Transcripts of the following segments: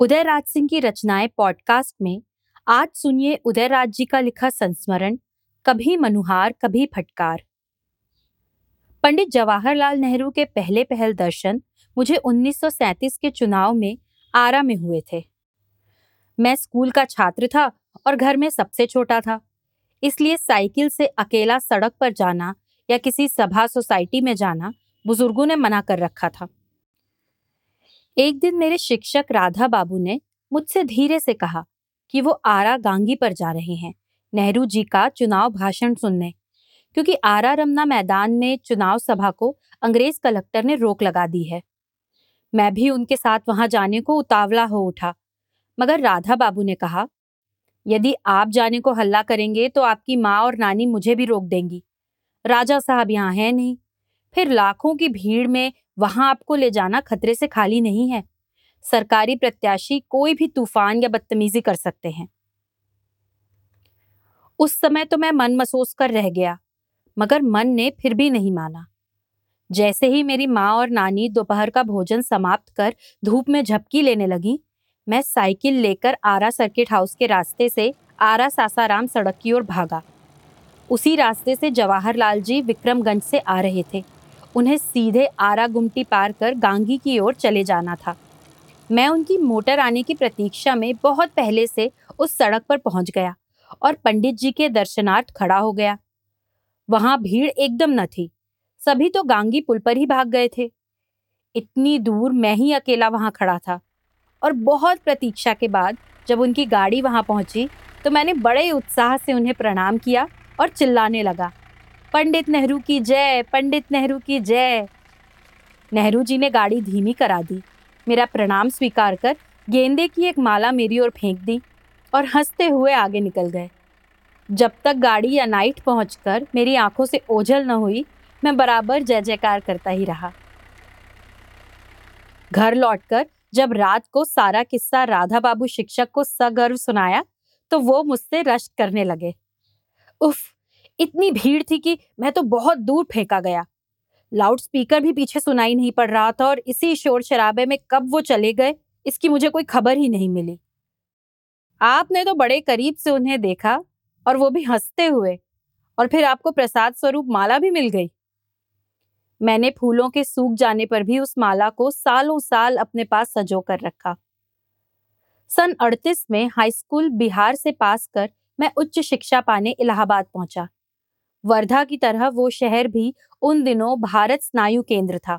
उदयराज सिंह की रचनाएँ पॉडकास्ट में आज सुनिए उदयराज जी का लिखा संस्मरण, कभी मनुहार, कभी फटकार। पंडित जवाहरलाल नेहरू के पहले पहल दर्शन मुझे 1937 के चुनाव में आरा में हुए थे। मैं स्कूल का छात्र था और घर में सबसे छोटा था। इसलिए साइकिल से अकेला सड़क पर जाना या किसी सभा सोसाइटी में जाना बुज़ुर्गों ने मना कर रखा था। एक दिन मेरे शिक्षक राधा बाबू ने मुझसे धीरे से कहा कि वो आरा गांगी पर जा रहे हैं, नेहरू जी का चुनाव भाषण सुनने। क्योंकि आरा रमना मैदान में चुनाव सभा को अंग्रेज़ कलेक्टर ने रोक लगा दी है। मैं भी उनके साथ वहाँ जाने को उतावला हो उठा, मगर राधा बाबू ने कहा, यदि आप जाने को हल्ला करेंगे तो आपकी माँ और नानी मुझे भी रोक देंगी। राजा साहब यहाँ है नहीं। फिर लाखों की भीड़ में वहाँ आपको ले जाना खतरे से खाली नहीं है। सरकारी प्रत्याशी कोई भी तूफ़ान या बदतमीजी कर सकते हैं। उस समय तो मैं मन महसूस कर रह गया, मगर मन ने फिर भी नहीं माना। जैसे ही मेरी माँ और नानी दोपहर का भोजन समाप्त कर धूप में झपकी लेने लगी, मैं साइकिल लेकर आरा सर्किट हाउस के रास्ते से आरा सासाराम सड़क की ओर भागा। उसी रास्ते से जवाहरलाल जी विक्रमगंज से आ रहे थे। उन्हें सीधे आरा गुमटी पार कर गांगी की ओर चले जाना था। मैं उनकी मोटर आने की प्रतीक्षा में बहुत पहले से उस सड़क पर पहुँच गया और पंडित जी के दर्शनार्थ खड़ा हो गया। वहाँ भीड़ एकदम न थी। सभी तो गांगी पुल पर ही भाग गए थे। इतनी दूर मैं ही अकेला वहाँ खड़ा था और बहुत प्रतीक्षा के बाद जब उनकी गाड़ी वहाँ पहुँची तो मैंने बड़े उत्साह से उन्हें प्रणाम किया और चिल्लाने लगा। पंडित नेहरू की जय, पंडित नेहरू की जय। नेहरू जी ने गाड़ी धीमी करा दी। मेरा प्रणाम स्वीकार कर, गेंदे की एक माला मेरी ओर फेंक दी और हँसते हुए आगे निकल गए। जब तक गाड़ी या नाइट पहुंचकर मेरी आँखों से ओझल न हुई, मैं बराबर जय जयकार करता ही रहा। घर लौटकर जब रात को सारा किस्सा राधा बाबू शिक्षक को सगर्व सुनाया तो वो मुझसे रश्क करने लगे। उफ इतनी भीड़ थी कि मैं तो बहुत दूर फेंका गया। लाउड स्पीकर भी पीछे सुनाई नहीं पड़ रहा था और इसी शोर शराबे में कब वो चले गए, इसकी मुझे कोई खबर ही नहीं मिली। आपने तो बड़े करीब से उन्हें देखा और वो भी हँसते हुए, और फिर आपको प्रसाद स्वरूप माला भी मिल गई। मैंने फूलों के सूख जाने पर भी उस माला को सालों साल अपने पास सजो कर रखा। सन अड़तीस में हाई स्कूल बिहार से पास कर मैं उच्च शिक्षा पाने इलाहाबाद पहुँचा। वर्धा की तरह वो शहर भी उन दिनों भारत स्नायु केंद्र था।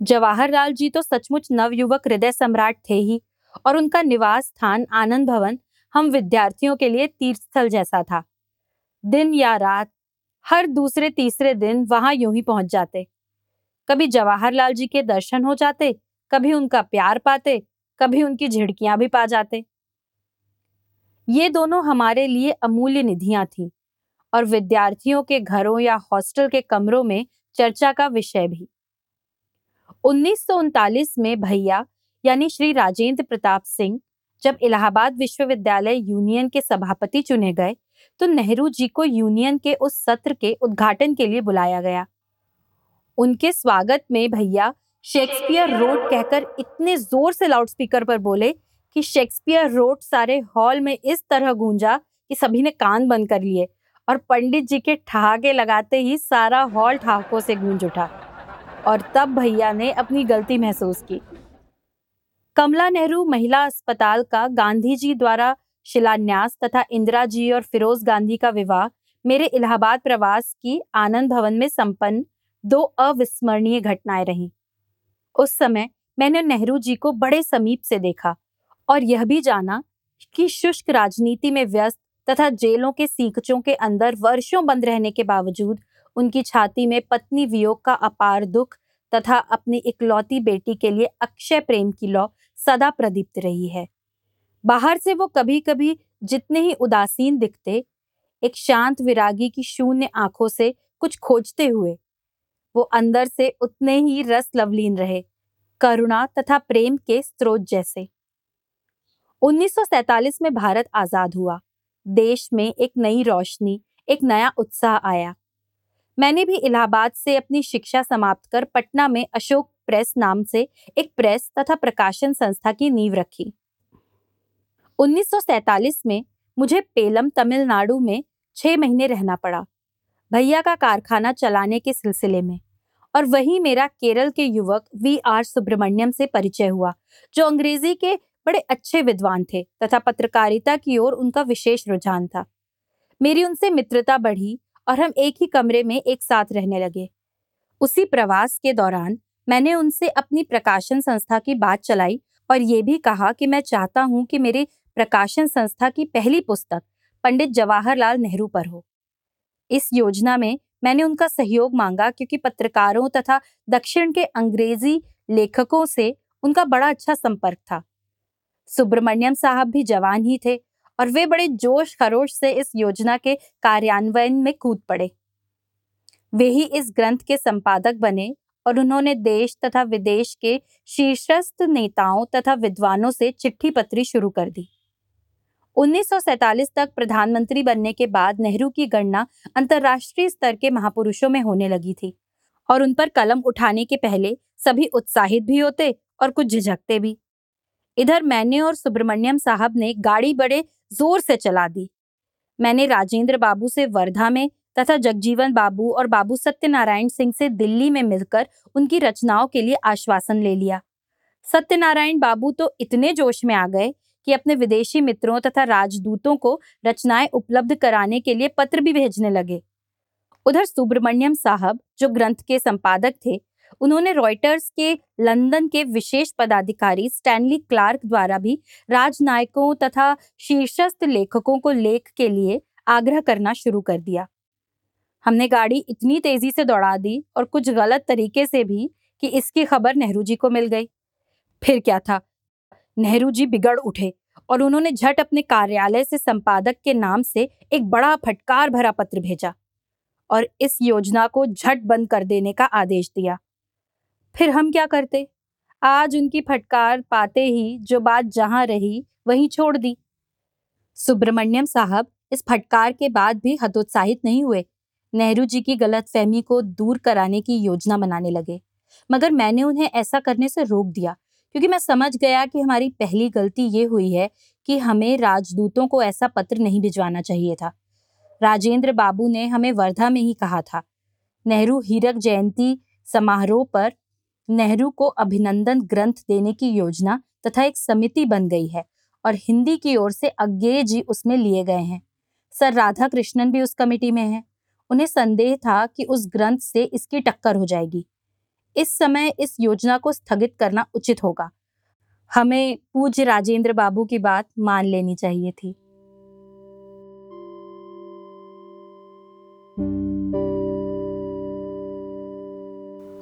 जवाहरलाल जी तो सचमुच नवयुवक हृदय सम्राट थे ही और उनका निवास स्थान आनंद भवन हम विद्यार्थियों के लिए तीर्थस्थल जैसा था। दिन या रात, हर दूसरे तीसरे दिन वहाँ यूँ ही पहुँच जाते। कभी जवाहरलाल जी के दर्शन हो जाते, कभी उनका प्यार पाते, कभी उनकी झिड़कियाँ भी पा जाते। ये दोनों हमारे लिए अमूल्य निधियाँ थीं। और विद्यार्थियों के घरों या हॉस्टल के कमरों में चर्चा का विषय भी। उन्नीस सौ उनतालीस में भैया, यानी श्री राजेंद्र प्रताप सिंह, जब इलाहाबाद विश्वविद्यालय यूनियन के सभापति चुने गए तो नेहरू जी को यूनियन के उस सत्र के उद्घाटन के लिए बुलाया गया। उनके स्वागत में भैया शेक्सपियर रोड कहकर इतने ज़ोर से लाउडस्पीकर पर बोले कि शेक्सपियर रोड सारे हॉल में इस तरह गूंजा कि सभी ने कान बंद कर लिए। और पंडित जी के ठहाके लगाते ही सारा हॉल ठहाकों से गूंज उठा और तब भैया ने अपनी गलती महसूस की। कमला नेहरू महिला अस्पताल का गांधी जी द्वारा शिलान्यास तथा इंदिरा जी और फिरोज गांधी का विवाह मेरे इलाहाबाद प्रवास की आनंद भवन में संपन्न दो अविस्मरणीय घटनाएँ रहीं। उस समय मैंने नेहरू जी को बड़े समीप से देखा और यह भी जाना कि शुष्क राजनीति में व्यस्त तथा जेलों के सीकचों के अंदर वर्षों बंद रहने के बावजूद उनकी छाती में पत्नी वियोग का अपार दुख तथा अपनी इकलौती बेटी के लिए अक्षय प्रेम की लौ सदा प्रदीप्त रही है। बाहर से वो कभी कभी जितने ही उदासीन दिखते, एक शांत विरागी की शून्य आँखों से कुछ खोजते हुए, वो अंदर से उतने ही रस लवलीन रहे, करुणा तथा प्रेम के स्रोत जैसे। 1947 में भारत आज़ाद हुआ। देश में एक नई रोशनी, एक नया उत्साह आया। मैंने भी इलाहाबाद से अपनी शिक्षा समाप्त कर पटना में अशोक प्रेस नाम से एक प्रेस तथा प्रकाशन संस्था की नींव रखी। 1947 में मुझे पेलम तमिलनाडु में छह महीने रहना पड़ा, भैया का कारखाना चलाने के सिलसिले में, और वही मेरा केरल के युवक वी आर सुब्रमण्यम से परिचय हुआ, जो अंग्रेज़ी के बड़े अच्छे विद्वान थे तथा पत्रकारिता की ओर उनका विशेष रुझान था। मेरी उनसे मित्रता बढ़ी और हम एक ही कमरे में एक साथ रहने लगे। उसी प्रवास के दौरान मैंने उनसे अपनी प्रकाशन संस्था की बात चलाई और ये भी कहा कि मैं चाहता हूँ कि मेरे प्रकाशन संस्था की पहली पुस्तक पंडित जवाहरलाल नेहरू पर हो। इस योजना में मैंने उनका सहयोग मांगा क्योंकि पत्रकारों तथा दक्षिण के अंग्रेज़ी लेखकों से उनका बड़ा अच्छा संपर्क था। सुब्रमण्यम साहब भी जवान ही थे और वे बड़े जोश खरोश से इस योजना के कार्यान्वयन में कूद पड़े। वे ही इस ग्रंथ के संपादक बने और उन्होंने देश तथा विदेश के शीर्षस्थ नेताओं तथा विद्वानों से चिट्ठी पत्री शुरू कर दी। 1947 तक प्रधानमंत्री बनने के बाद नेहरू की गणना अंतर्राष्ट्रीय स्तर के महापुरुषों में होने लगी थी और उन पर कलम उठाने के पहले सभी उत्साहित भी होते और कुछ झिझकते भी। इधर मैंने और सुब्रमण्यम साहब ने गाड़ी बड़े ज़ोर से चला दी। मैंने राजेंद्र बाबू से वर्धा में तथा जगजीवन बाबू और बाबू सत्यनारायण सिंह से दिल्ली में मिलकर उनकी रचनाओं के लिए आश्वासन ले लिया। सत्यनारायण बाबू तो इतने जोश में आ गए कि अपने विदेशी मित्रों तथा राजदूतों को रचनाएँ उपलब्ध कराने के लिए पत्र भी भेजने लगे। उधर सुब्रमण्यम साहब, जो ग्रंथ के संपादक थे उन्होंने रॉयटर्स के लंदन के विशेष पदाधिकारी स्टैनली क्लार्क द्वारा भी राजनायकों तथा शीर्षस्थ लेखकों को लेख के लिए आग्रह करना शुरू कर दिया। हमने गाड़ी इतनी तेज़ी से दौड़ा दी और कुछ गलत तरीके से भी कि इसकी खबर नेहरू जी को मिल गई। फिर क्या था? नेहरू जी बिगड़ उठे और उन्होंने झट अपने कार्यालय से संपादक के नाम से एक बड़ा फटकार भरा पत्र भेजा और इस योजना को झट बंद कर देने का आदेश दिया। फिर हम क्या करते? आज उनकी फटकार पाते ही जो बात जहाँ रही, वहीं छोड़ दी। सुब्रमण्यम साहब इस फटकार के बाद भी हतोत्साहित नहीं हुए। नेहरू जी की गलत फहमी को दूर कराने की योजना बनाने लगे। मगर मैंने उन्हें ऐसा करने से रोक दिया, क्योंकि मैं समझ गया कि हमारी पहली गलती ये हुई है कि हमें राजदूतों को ऐसा पत्र नहीं भिजवाना चाहिए था। राजेंद्र बाबू ने हमें वर्धा में ही कहा था। नेहरू हीरक जयंती समारोह पर नेहरू को अभिनंदन ग्रंथ देने की योजना तथा एक समिति बन गई है और हिंदी की ओर से अज्ञेय जी उसमें लिए गए हैं। सर राधा कृष्णन भी उस कमेटी में हैं। उन्हें संदेह था कि उस ग्रंथ से इसकी टक्कर हो जाएगी। इस समय इस योजना को स्थगित करना उचित होगा। हमें पूज्य राजेंद्र बाबू की बात मान लेनी चाहिए थी।